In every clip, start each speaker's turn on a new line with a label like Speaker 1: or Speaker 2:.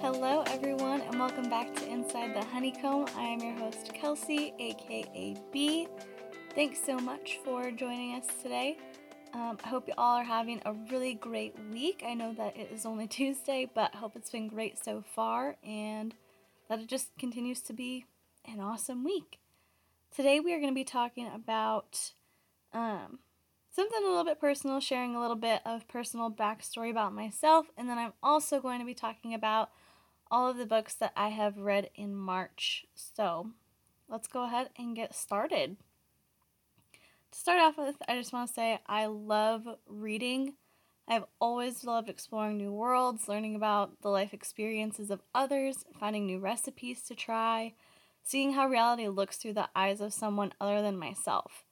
Speaker 1: Hello, everyone, and welcome back to Inside the Honeycomb. I am your host, Kelsey, aka B. Thanks so much for joining us today. Um, I hope you all are having a really great week. I know that it is only Tuesday, but I hope it's been great so far and that it just continues to be an awesome week. Today, we are going to be talking about um, something a little bit personal, sharing a little bit of personal backstory about myself, and then I'm also going to be talking about all of the books that I have read in March. So let's go ahead and get started. To start off with, I just want to say I love reading. I've always loved exploring new worlds, learning about the life experiences of others, finding new recipes to try, seeing how reality looks through the eyes of someone other than myself.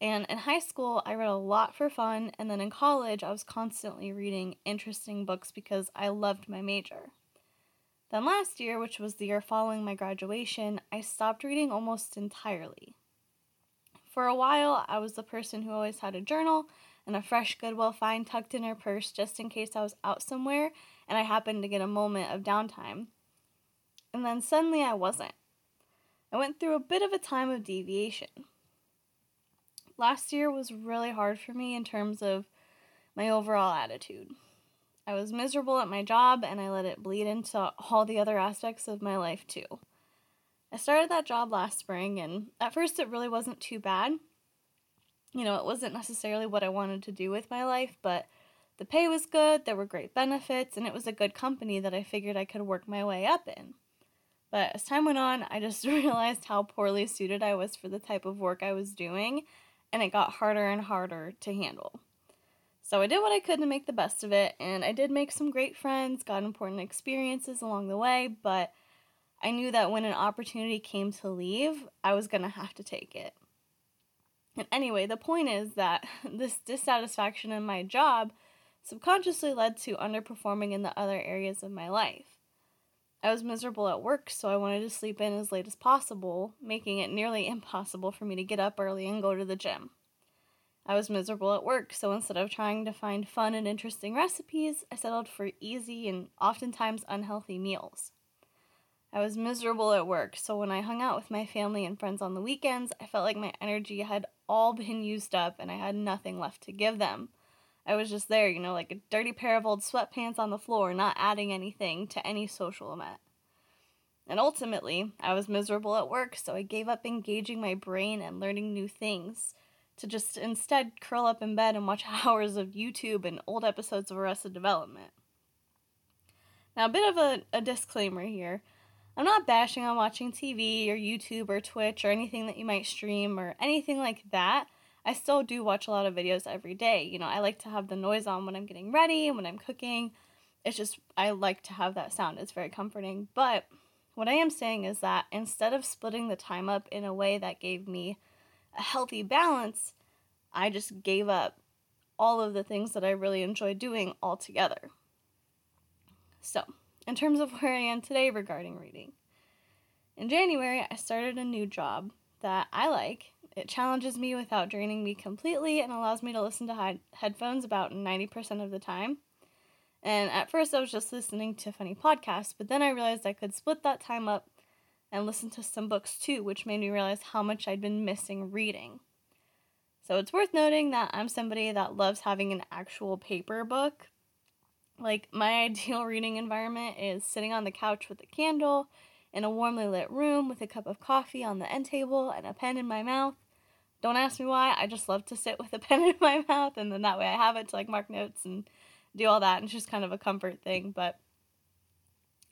Speaker 1: And in high school, I read a lot for fun, and then in college, I was constantly reading interesting books because I loved my major. Then last year, which was the year following my graduation, I stopped reading almost entirely. For a while, I was the person who always had a journal and a fresh Goodwill find tucked in her purse just in case I was out somewhere and I happened to get a moment of downtime. And then suddenly I wasn't. I went through a bit of a time of deviation. Last year was really hard for me in terms of my overall attitude. I was miserable at my job and I let it bleed into all the other aspects of my life too. I started that job last spring and at first it really wasn't too bad. You know, it wasn't necessarily what I wanted to do with my life, but the pay was good, there were great benefits, and it was a good company that I figured I could work my way up in. But as time went on, I just realized how poorly suited I was for the type of work I was doing, and it got harder and harder to handle. So I did what I could to make the best of it, and I did make some great friends, got important experiences along the way, but I knew that when an opportunity came to leave, I was to have to take it. And anyway, the point is that this dissatisfaction in my job subconsciously led to underperforming in the other areas of my life. I was miserable at work, so I wanted to sleep in as late as possible, making it nearly impossible for me to get up early and go to the gym. I was miserable at work, so instead of trying to find fun and interesting recipes, I settled for easy and oftentimes unhealthy meals. I was miserable at work, so when I hung out with my family and friends on the weekends, I felt like my energy had all been used up and I had nothing left to give them. I was just there, you know, like a dirty pair of old sweatpants on the floor, not adding anything to any social event. And ultimately, I was miserable at work, so I gave up engaging my brain and learning new things to just instead curl up in bed and watch hours of YouTube and old episodes of Arrested Development. Now, a bit of a, a disclaimer here. I'm not bashing on watching TV or YouTube or Twitch or anything that you might stream or anything like that. I still do watch a lot of videos every day. You know, I like to have the noise on when I'm getting ready and when I'm cooking. It's just, I like to have that sound. It's very comforting. But what I am saying is that instead of splitting the time up in a way that gave me a healthy balance, I just gave up all of the things that I really enjoy doing altogether. So, in terms of where I am today regarding reading, in January I started a new job that I like. It challenges me without draining me completely and allows me to listen to headphones about 90% of the time. And at first I was just listening to funny podcasts, but then I realized I could split that time up and listen to some books too, which made me realize how much I'd been missing reading. So it's worth noting that I'm somebody that loves having an actual paper book. Like, my ideal reading environment is sitting on the couch with a candle in a warmly lit room with a cup of coffee on the end table and a pen in my mouth. Don't ask me why, I just love to sit with a pen in my mouth and then that way I have it to like mark notes and do all that. And it's just kind of a comfort thing. But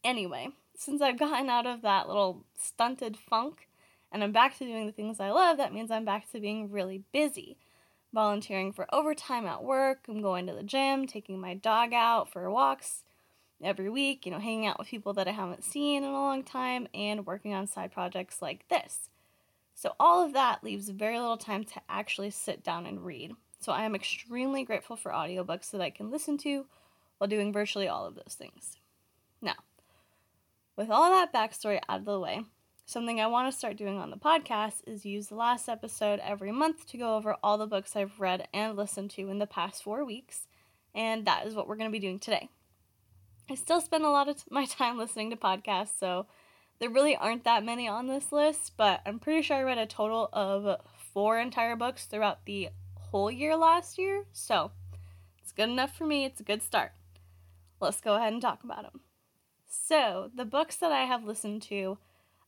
Speaker 1: anyway, since I've gotten out of that little stunted funk and I'm back to doing the things I love, that means I'm back to being really busy. Volunteering for overtime at work, I'm going to the gym, taking my dog out for walks every week, you know, hanging out with people that I haven't seen in a long time, and working on side projects like this. So, all of that leaves very little time to actually sit down and read. So, I am extremely grateful for audiobooks that I can listen to while doing virtually all of those things. Now, with all that backstory out of the way, Something I want to start doing on the podcast is use the last episode every month to go over all the books I've read and listened to in the past four weeks, and that is what we're going to be doing today. I still spend a lot of my time listening to podcasts, so there really aren't that many on this list, but I'm pretty sure I read a total of four entire books throughout the whole year last year, so it's good enough for me. It's a good start. Let's go ahead and talk about them. So, the books that I have listened to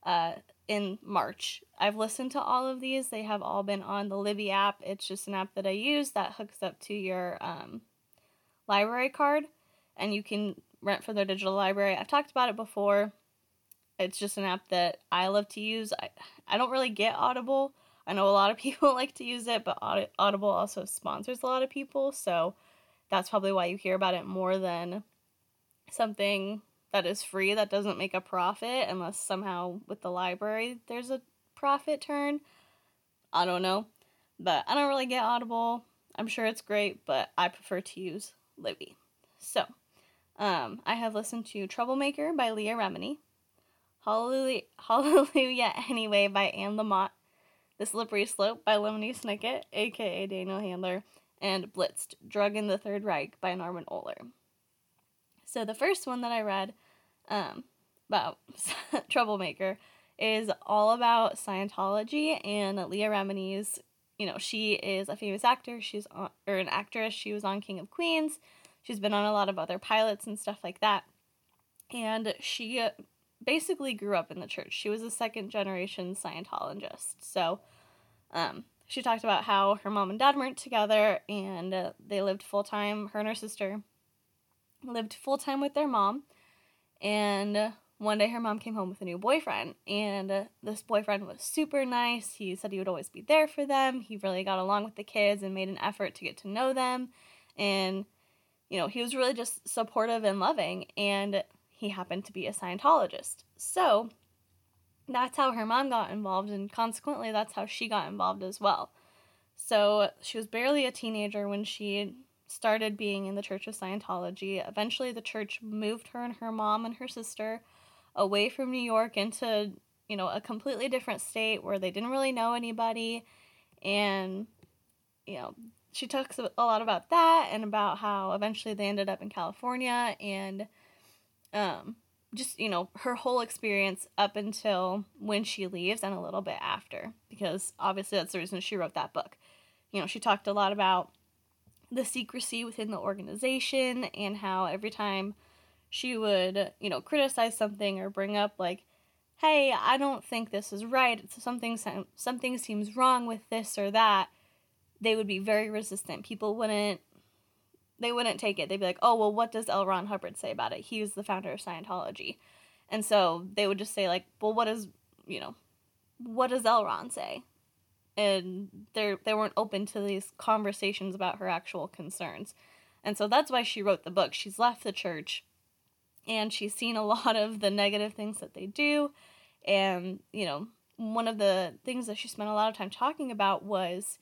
Speaker 1: uh, in March. I've listened to all of these. They have all been on the Libby app. It's just an app that I use that hooks up to your um, library card, and you can rent for their digital library. I've talked about it before. It's just an app that I love to use. I, I don't really get Audible. I know a lot of people like to use it, but Audible also sponsors a lot of people, so that's probably why you hear about it more than something that is free that doesn't make a profit unless somehow with the library there's a profit turn. I don't know. But I don't really get Audible. I'm sure it's great, but I prefer to use Libby. So, um, I have listened to Troublemaker by Leah Remini, Hallelujah, Hallelujah Anyway by Anne Lamott, The Slippery Slope by Lemony Snicket, aka Daniel Handler, and Blitzed, Drug in the Third Reich by Norman Ohler. So the first one that I read um, about Troublemaker is all about Scientology and Leah Remini's. You know, she is a famous actor. She's on, or an actress. She was on King of Queens. She's been on a lot of other pilots and stuff like that. And she basically grew up in the church. She was a second generation Scientologist. So, um, she talked about how her mom and dad weren't together and uh, they lived full time. Her and her sister lived full time with their mom. And one day her mom came home with a new boyfriend. And this boyfriend was super nice. He said he would always be there for them. He really got along with the kids and made an effort to get to know them. And, you know, he was really just supportive and loving. And he happened to be a Scientologist. So that's how her mom got involved. And consequently, that's how she got involved as well. So she was barely a teenager when she started being in the Church of Scientology. Eventually, the church moved her and her mom and her sister away from New York into, you know, a completely different state where they didn't really know anybody. And, you know, she talks a lot about that and about how eventually they ended up in California and, um, just, you know, her whole experience up until when she leaves and a little bit after, because obviously that's the reason she wrote that book. You know, she talked a lot about the secrecy within the organization and how every time she would, you know, criticize something or bring up like, "Hey, I don't think this is right. Something something seems wrong with this or that." They would be very resistant. People wouldn't they wouldn't take it. They'd be like, "Oh, well, what does L. Ron Hubbard say about it? He was the founder of Scientology." And so they would just say like, "Well, what does, you know, what does L. Ron say?" and they they weren't open to these conversations about her actual concerns. And so that's why she wrote the book. She's left the church and she's seen a lot of the negative things that they do and, you know, one of the things that she spent a lot of time talking about was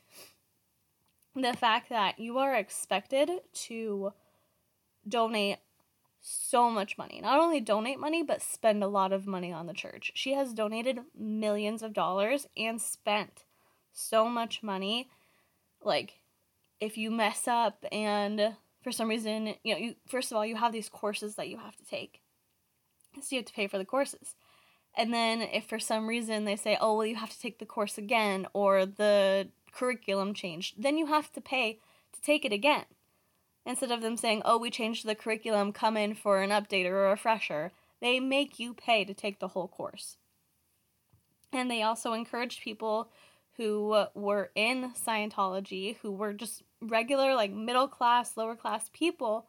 Speaker 1: the fact that you are expected to donate so much money. Not only donate money, but spend a lot of money on the church. She has donated millions of dollars and spent so much money. Like, if you mess up and for some reason, you know, you first of all, you have these courses that you have to take. So you have to pay for the courses. And then if for some reason they say, "Oh, well, you have to take the course again," or the curriculum changed, then you have to pay to take it again. Instead of them saying, "Oh, we changed the curriculum, come in for an update or a refresher," they make you pay to take the whole course. And they also encouraged people who were in Scientology, who were just regular, like middle class, lower class people,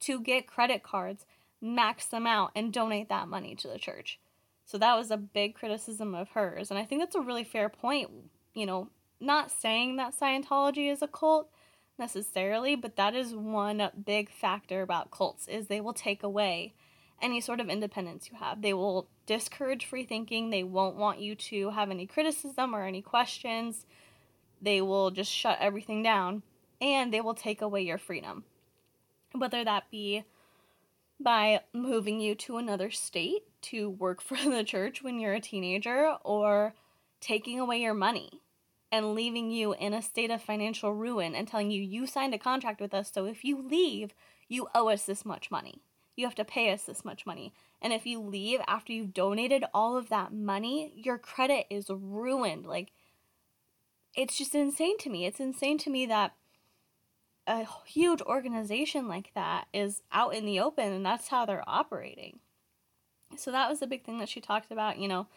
Speaker 1: to get credit cards, max them out, and donate that money to the church. So that was a big criticism of hers. And I think that's a really fair point. You know, not saying that Scientology is a cult necessarily, but that is one big factor about cults is they will take away any sort of independence you have. They will discourage free thinking. They won't want you to have any criticism or any questions. They will just shut everything down and they will take away your freedom. Whether that be by moving you to another state to work for the church when you're a teenager or taking away your money and leaving you in a state of financial ruin and telling you you signed a contract with us so if you leave you owe us this much money. You have to pay us this much money. And if you leave after you've donated all of that money your credit is ruined. Like it's just insane to me. It's insane to me that a huge organization like that is out in the open and that's how they're operating. So that was the big thing that she talked about you know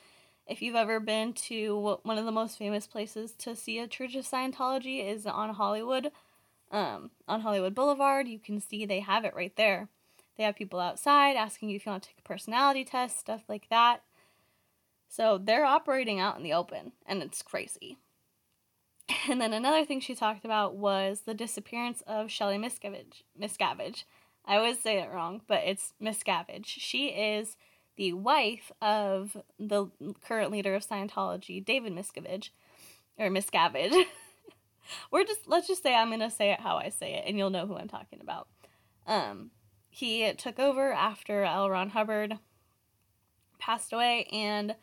Speaker 1: if you've ever been to one of the most famous places to see a Church of Scientology is on Hollywood, um, on Hollywood Boulevard. You can see they have it right there. They have people outside asking you if you want to take a personality test, stuff like that. So they're operating out in the open, and it's crazy. And then another thing she talked about was the disappearance of Shelley Miscavige. Miscavige. I always say it wrong, but it's Miscavige. She is the wife of the current leader of Scientology, David Miscavige, or Miscavige. We're just let's just say I'm gonna say it how I say it, and you'll know who I'm talking about. Um, he took over after L. Ron Hubbard passed away, and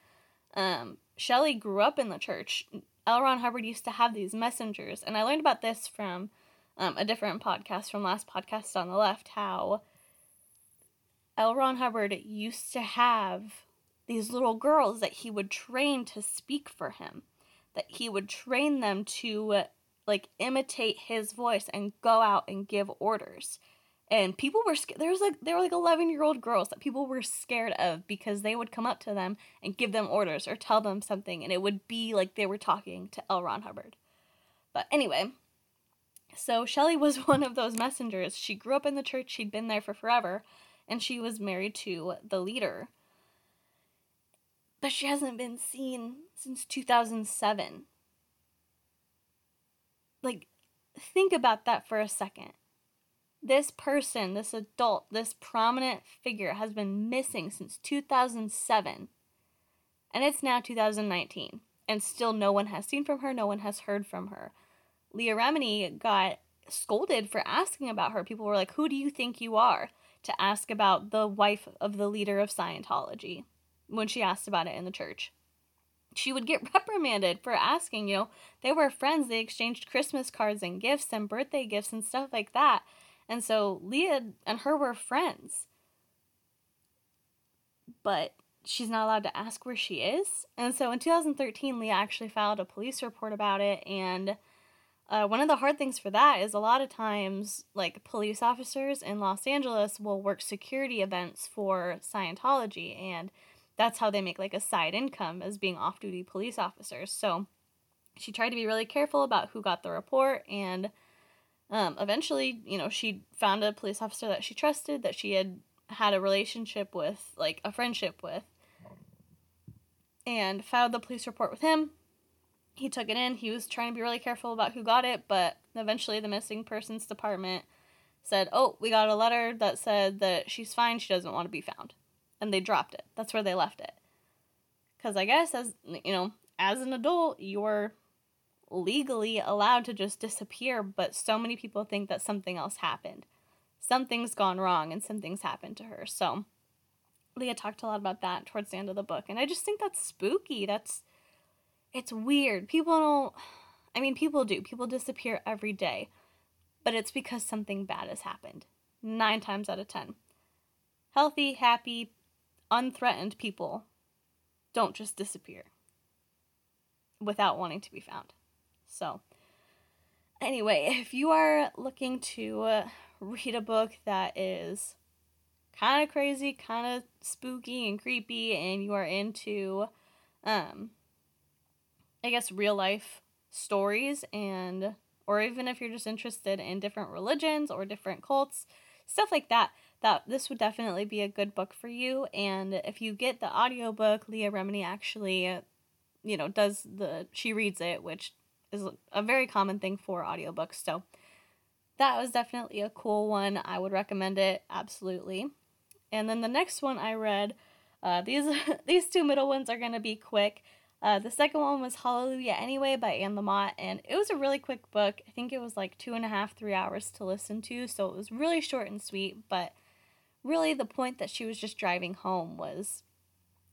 Speaker 1: um, Shelley grew up in the church. L. Ron Hubbard used to have these messengers, and I learned about this from um, a different podcast from last podcast on the left. How L. Ron Hubbard used to have these little girls that he would train to speak for him, that he would train them to like imitate his voice and go out and give orders. And people were scared. There was like there were like eleven year old girls that people were scared of because they would come up to them and give them orders or tell them something, and it would be like they were talking to L. Ron Hubbard. But anyway, so Shelley was one of those messengers. She grew up in the church. She'd been there for forever and she was married to the leader. But she hasn't been seen since 2007. Like, think about that for a second. This person, this adult, this prominent figure has been missing since 2007. And it's now 2019. And still no one has seen from her, no one has heard from her. Leah Remini got scolded for asking about her. People were like, Who do you think you are? To ask about the wife of the leader of Scientology when she asked about it in the church. She would get reprimanded for asking, you know, they were friends, they exchanged Christmas cards and gifts and birthday gifts and stuff like that. And so Leah and her were friends. But she's not allowed to ask where she is. And so in 2013, Leah actually filed a police report about it and uh, one of the hard things for that is a lot of times, like police officers in Los Angeles will work security events for Scientology, and that's how they make like a side income as being off duty police officers. So she tried to be really careful about who got the report, and um, eventually, you know, she found a police officer that she trusted, that she had had a relationship with, like a friendship with, and filed the police report with him he took it in. He was trying to be really careful about who got it, but eventually the missing persons department said, "Oh, we got a letter that said that she's fine. She doesn't want to be found." And they dropped it. That's where they left it. Cuz I guess as, you know, as an adult, you're legally allowed to just disappear, but so many people think that something else happened. Something's gone wrong and something's happened to her. So, Leah talked a lot about that towards the end of the book, and I just think that's spooky. That's it's weird. People don't, I mean, people do. People disappear every day, but it's because something bad has happened. Nine times out of ten. Healthy, happy, unthreatened people don't just disappear without wanting to be found. So, anyway, if you are looking to uh, read a book that is kind of crazy, kind of spooky and creepy, and you are into um, I guess real life stories and or even if you're just interested in different religions or different cults, stuff like that, that this would definitely be a good book for you. And if you get the audiobook, Leah Remini actually, you know, does the, she reads it, which is a very common thing for audiobooks. So that was definitely a cool one. I would recommend it, absolutely. And then the next one I read, uh, these, these two middle ones are to be quick. Uh, the second one was Hallelujah Anyway by Anne Lamott, and it was a really quick book. I think it was like two and a half, three hours to listen to, so it was really short and sweet, but really the point that she was just driving home was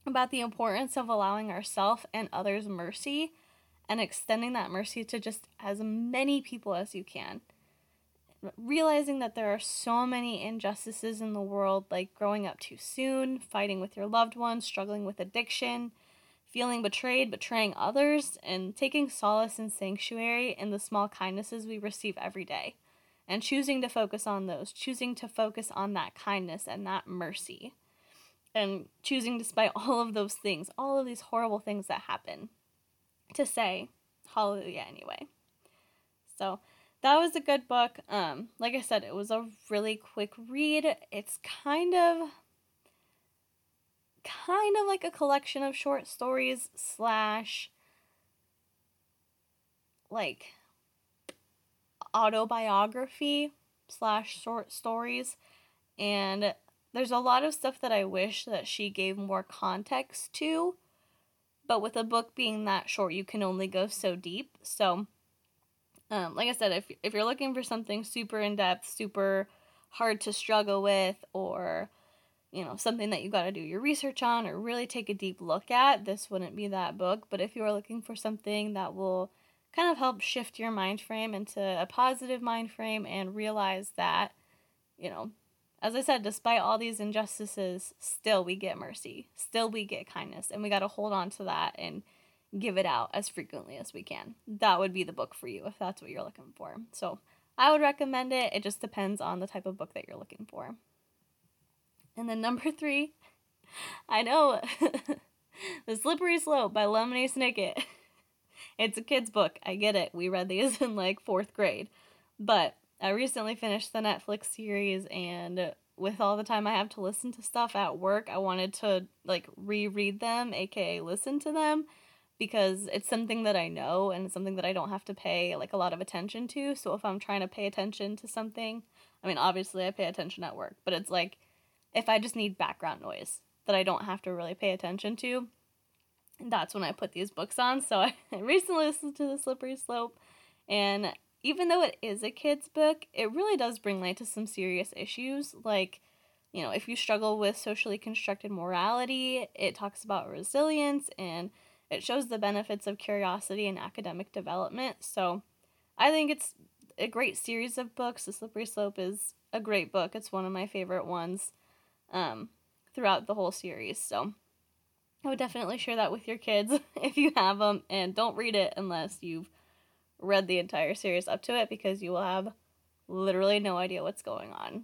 Speaker 1: about the importance of allowing ourselves and others mercy and extending that mercy to just as many people as you can. Realizing that there are so many injustices in the world, like growing up too soon, fighting with your loved ones, struggling with addiction, feeling betrayed, betraying others, and taking solace and sanctuary in the small kindnesses we receive every day. And choosing to focus on those, choosing to focus on that kindness and that mercy. And choosing, despite all of those things, all of these horrible things that happen, to say hallelujah anyway. So that was a good book. Um, like I said, it was a really quick read. It's kind of kind of like a collection of short stories slash like autobiography slash short stories. And there's a lot of stuff that I wish that she gave more context to. But with a book being that short you can only go so deep. So um, like I said if, if you're looking for something super in depth super hard to struggle with or you know, something that you got to do your research on or really take a deep look at, this wouldn't be that book. But if you are looking for something that will kind of help shift your mind frame into a positive mind frame and realize that, you know, as I said, despite all these injustices, still we get mercy, still we get kindness, and we got to hold on to that and give it out as frequently as we can. That would be the book for you if that's what you're looking for. So I would recommend it. It just depends on the type of book that you're looking for. And then number three, I know, The Slippery Slope by Lemony Snicket. It's a kid's book. I get it. We read these in like fourth grade. But I recently finished the Netflix series, and with all the time I have to listen to stuff at work, I wanted to like reread them, aka listen to them, because it's something that I know and it's something that I don't have to pay like a lot of attention to. So if I'm trying to pay attention to something, I mean, obviously I pay attention at work, but it's like if I just need background noise that I don't have to really pay attention to, that's when I put these books on. So I recently listened to The Slippery Slope, and even though it is a kid's book, it really does bring light to some serious issues. Like, you know, if you struggle with socially constructed morality, it talks about resilience and it shows the benefits of curiosity and academic development. So I think it's a great series of books. The Slippery Slope is a great book, it's one of my favorite ones um, throughout the whole series. So I would definitely share that with your kids if you have them, and don't read it unless you've read the entire series up to it because you will have literally no idea what's going on.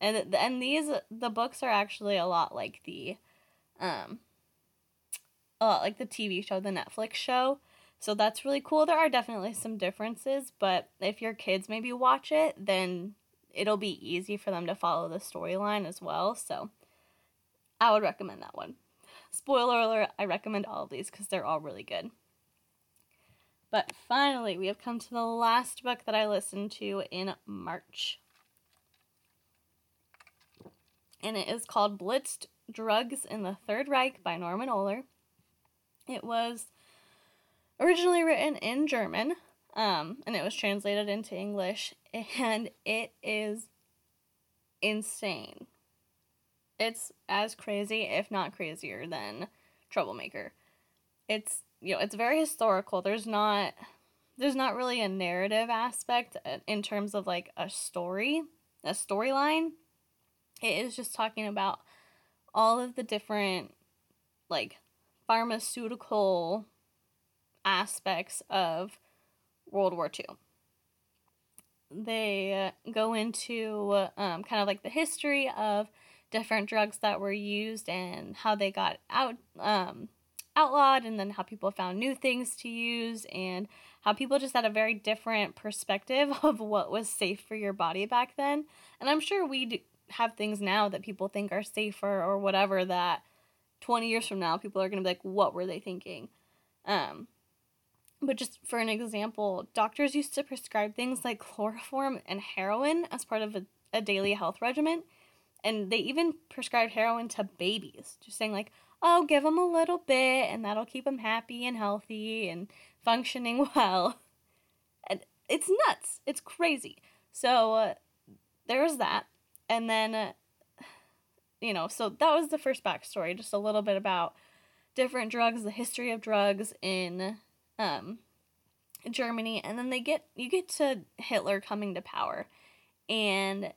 Speaker 1: And and these the books are actually a lot like the um a lot like the TV show, the Netflix show. So that's really cool. There are definitely some differences, but if your kids maybe watch it, then it'll be easy for them to follow the storyline as well. So I would recommend that one. Spoiler alert, I recommend all of these because they're all really good. But finally, we have come to the last book that I listened to in March. And it is called Blitzed Drugs in the Third Reich by Norman Ohler. It was originally written in German, um, and it was translated into English, and it is insane. It's as crazy, if not crazier, than Troublemaker. It's you know it's very historical. There's not there's not really a narrative aspect uh, in terms of like a story, a storyline. It is just talking about all of the different like pharmaceutical aspects of World War II. They uh, go into um, kind of like the history of different drugs that were used and how they got out um, outlawed, and then how people found new things to use, and how people just had a very different perspective of what was safe for your body back then. And I'm sure we have things now that people think are safer or whatever that 20 years from now people are going to be like, what were they thinking? Um, but just for an example, doctors used to prescribe things like chloroform and heroin as part of a, a daily health regimen. And they even prescribed heroin to babies, just saying, like, oh, give them a little bit and that'll keep them happy and healthy and functioning well. And it's nuts. It's crazy. So uh, there was that. And then uh, you know, so that was the first backstory, just a little bit about different drugs, the history of drugs in um, Germany, and then they get you get to Hitler coming to power, and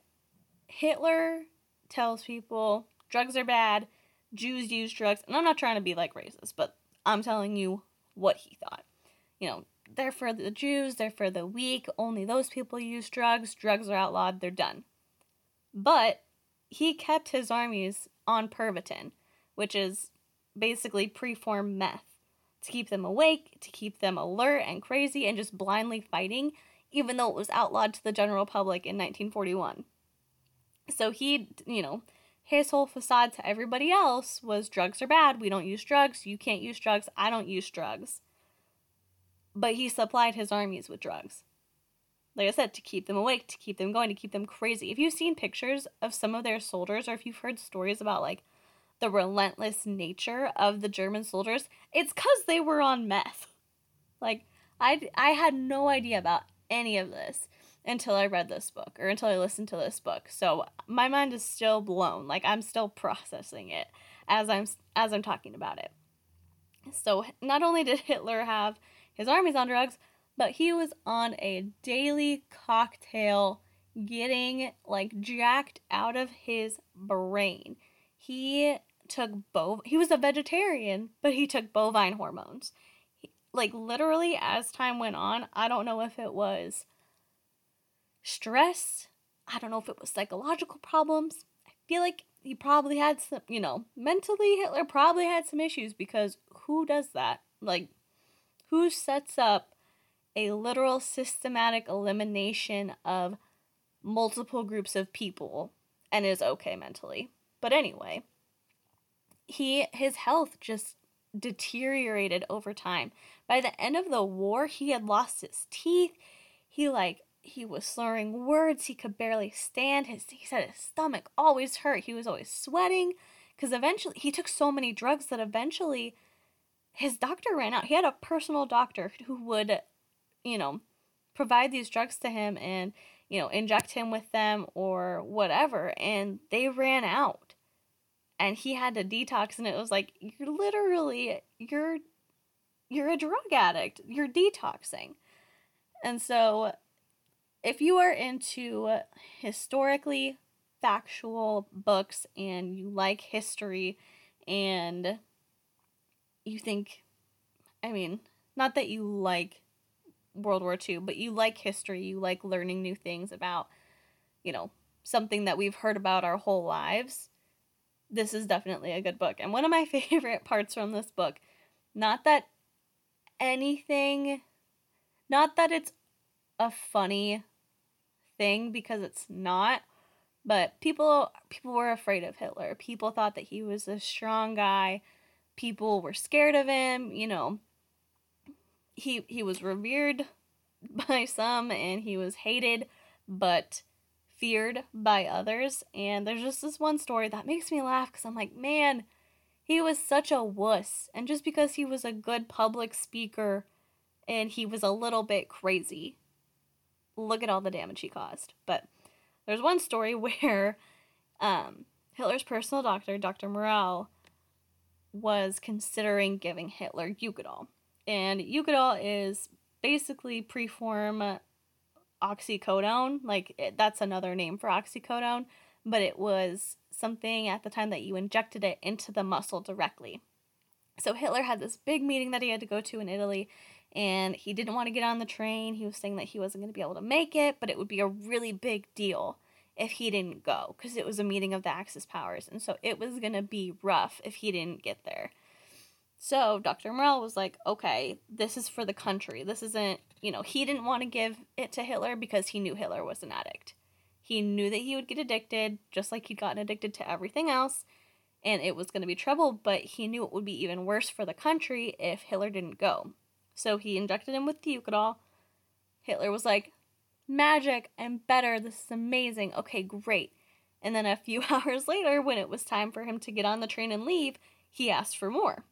Speaker 1: Hitler tells people drugs are bad, Jews use drugs, and I'm not trying to be like racist, but I'm telling you what he thought. You know, they're for the Jews, they're for the weak, only those people use drugs, drugs are outlawed, they're done. But he kept his armies on Pervitin, which is basically preformed meth, to keep them awake, to keep them alert and crazy and just blindly fighting, even though it was outlawed to the general public in 1941. So he, you know, his whole facade to everybody else was drugs are bad, we don't use drugs, you can't use drugs, I don't use drugs. But he supplied his armies with drugs. Like I said, to keep them awake, to keep them going, to keep them crazy. If you've seen pictures of some of their soldiers, or if you've heard stories about like the relentless nature of the German soldiers, it's because they were on meth. Like, I, I had no idea about any of this until I read this book or until I listened to this book. So my mind is still blown. Like I'm still processing it as I'm as I'm talking about it. So not only did Hitler have his armies on drugs, but he was on a daily cocktail getting like jacked out of his brain. He took bov he was a vegetarian, but he took bovine hormones. He, like literally as time went on, I don't know if it was stress. I don't know if it was psychological problems. I feel like he probably had some, you know, mentally, Hitler probably had some issues because who does that? Like, who sets up a literal systematic elimination of multiple groups of people and is okay mentally? But anyway, he his health just deteriorated over time. By the end of the war, he had lost his teeth. He like he was slurring words. He could barely stand. His he said his stomach always hurt. He was always sweating because eventually he took so many drugs that eventually his doctor ran out. He had a personal doctor who would, you know, provide these drugs to him and you know inject him with them or whatever, and they ran out. And he had to detox, and it was like you're literally you're you're a drug addict. You're detoxing. And so if you are into historically factual books and you like history and you think, I mean, not that you like World War II, but you like history, you like learning new things about, you know, something that we've heard about our whole lives, this is definitely a good book. And one of my favorite parts from this book, not that anything, not that it's a funny thing because it's not. But people people were afraid of Hitler. People thought that he was a strong guy. People were scared of him, you know. He he was revered by some and he was hated but feared by others. And there's just this one story that makes me laugh cuz I'm like, "Man, he was such a wuss." And just because he was a good public speaker and he was a little bit crazy look at all the damage he caused. But there's one story where um, Hitler's personal doctor, Dr. Morell, was considering giving Hitler Eukodal. And Eukodal is basically preform oxycodone. Like, it, that's another name for oxycodone. But it was something at the time that you injected it into the muscle directly. So Hitler had this big meeting that he had to go to in Italy, and he didn't want to get on the train. He was saying that he wasn't going to be able to make it, but it would be a really big deal if he didn't go because it was a meeting of the Axis powers. And so it was going to be rough if he didn't get there. So Dr. Morell was like, okay, this is for the country. This isn't, you know, he didn't want to give it to Hitler because he knew Hitler was an addict. He knew that he would get addicted, just like he'd gotten addicted to everything else, and it was going to be trouble, but he knew it would be even worse for the country if Hitler didn't go. So he injected him with the Eukodal. Hitler was like, Magic, I'm better. This is amazing. Okay, great. And then a few hours later, when it was time for him to get on the train and leave, he asked for more.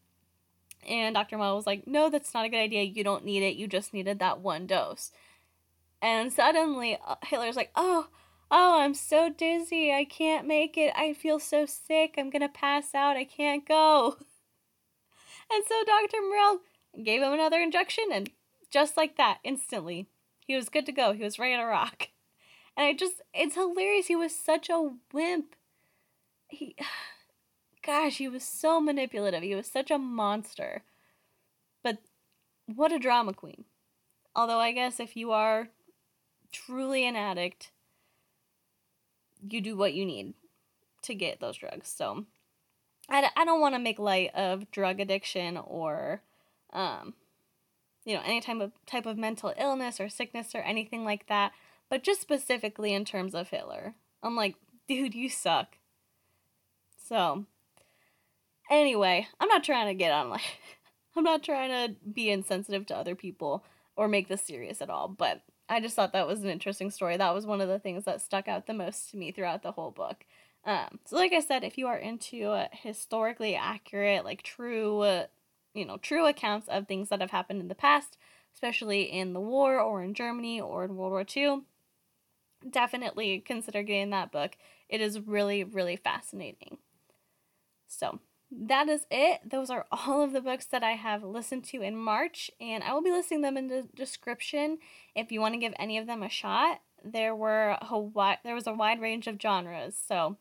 Speaker 1: And Dr. Morell was like, No, that's not a good idea. You don't need it. You just needed that one dose. And suddenly, uh, Hitler's like, Oh, Oh, I'm so dizzy. I can't make it. I feel so sick. I'm going to pass out. I can't go. And so Dr. Morell gave him another injection, and just like that, instantly, he was good to go. He was ready to rock. And I just, it's hilarious. He was such a wimp. He, gosh, he was so manipulative. He was such a monster. But what a drama queen. Although, I guess if you are truly an addict, you do what you need to get those drugs. So I, I don't want to make light of drug addiction or um, you know any type of type of mental illness or sickness or anything like that but just specifically in terms of hitler i'm like dude you suck so anyway i'm not trying to get on like i'm not trying to be insensitive to other people or make this serious at all but I just thought that was an interesting story. That was one of the things that stuck out the most to me throughout the whole book. Um, so, like I said, if you are into uh, historically accurate, like true, uh, you know, true accounts of things that have happened in the past, especially in the war or in Germany or in World War II, definitely consider getting that book. It is really, really fascinating. So, that is it. Those are all of the books that I have listened to in March, and I will be listing them in the description if you want to give any of them a shot. There were a wide, there was a wide range of genres, so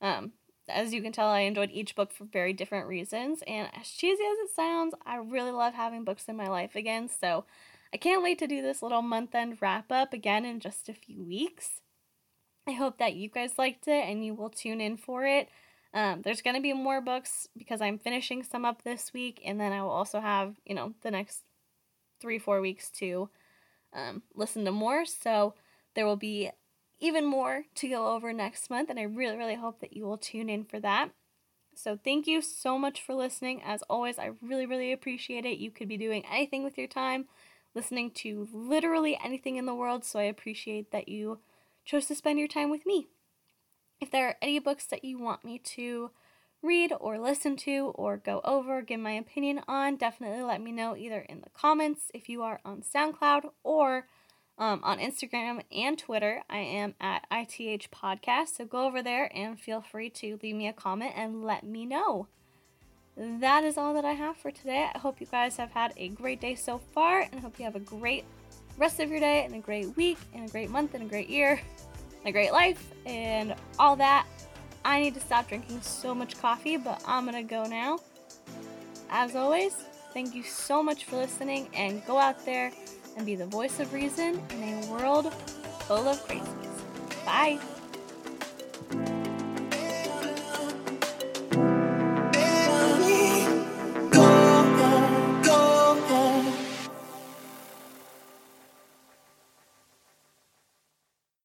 Speaker 1: um, as you can tell, I enjoyed each book for very different reasons. And as cheesy as it sounds, I really love having books in my life again. So I can't wait to do this little month end wrap up again in just a few weeks. I hope that you guys liked it and you will tune in for it. Um, there's going to be more books because I'm finishing some up this week, and then I will also have, you know, the next three, four weeks to um, listen to more. So there will be even more to go over next month, and I really, really hope that you will tune in for that. So, thank you so much for listening. As always, I really, really appreciate it. You could be doing anything with your time, listening to literally anything in the world, so I appreciate that you chose to spend your time with me. If there are any books that you want me to read or listen to or go over, give my opinion on, definitely let me know either in the comments if you are on SoundCloud or um, on Instagram and Twitter. I am at ITH Podcast, so go over there and feel free to leave me a comment and let me know. That is all that I have for today. I hope you guys have had a great day so far and I hope you have a great rest of your day and a great week and a great month and a great year a great life and all that. I need to stop drinking so much coffee, but I'm gonna go now. As always, thank you so much for listening and go out there and be the voice of reason in a world full of crazies. Bye.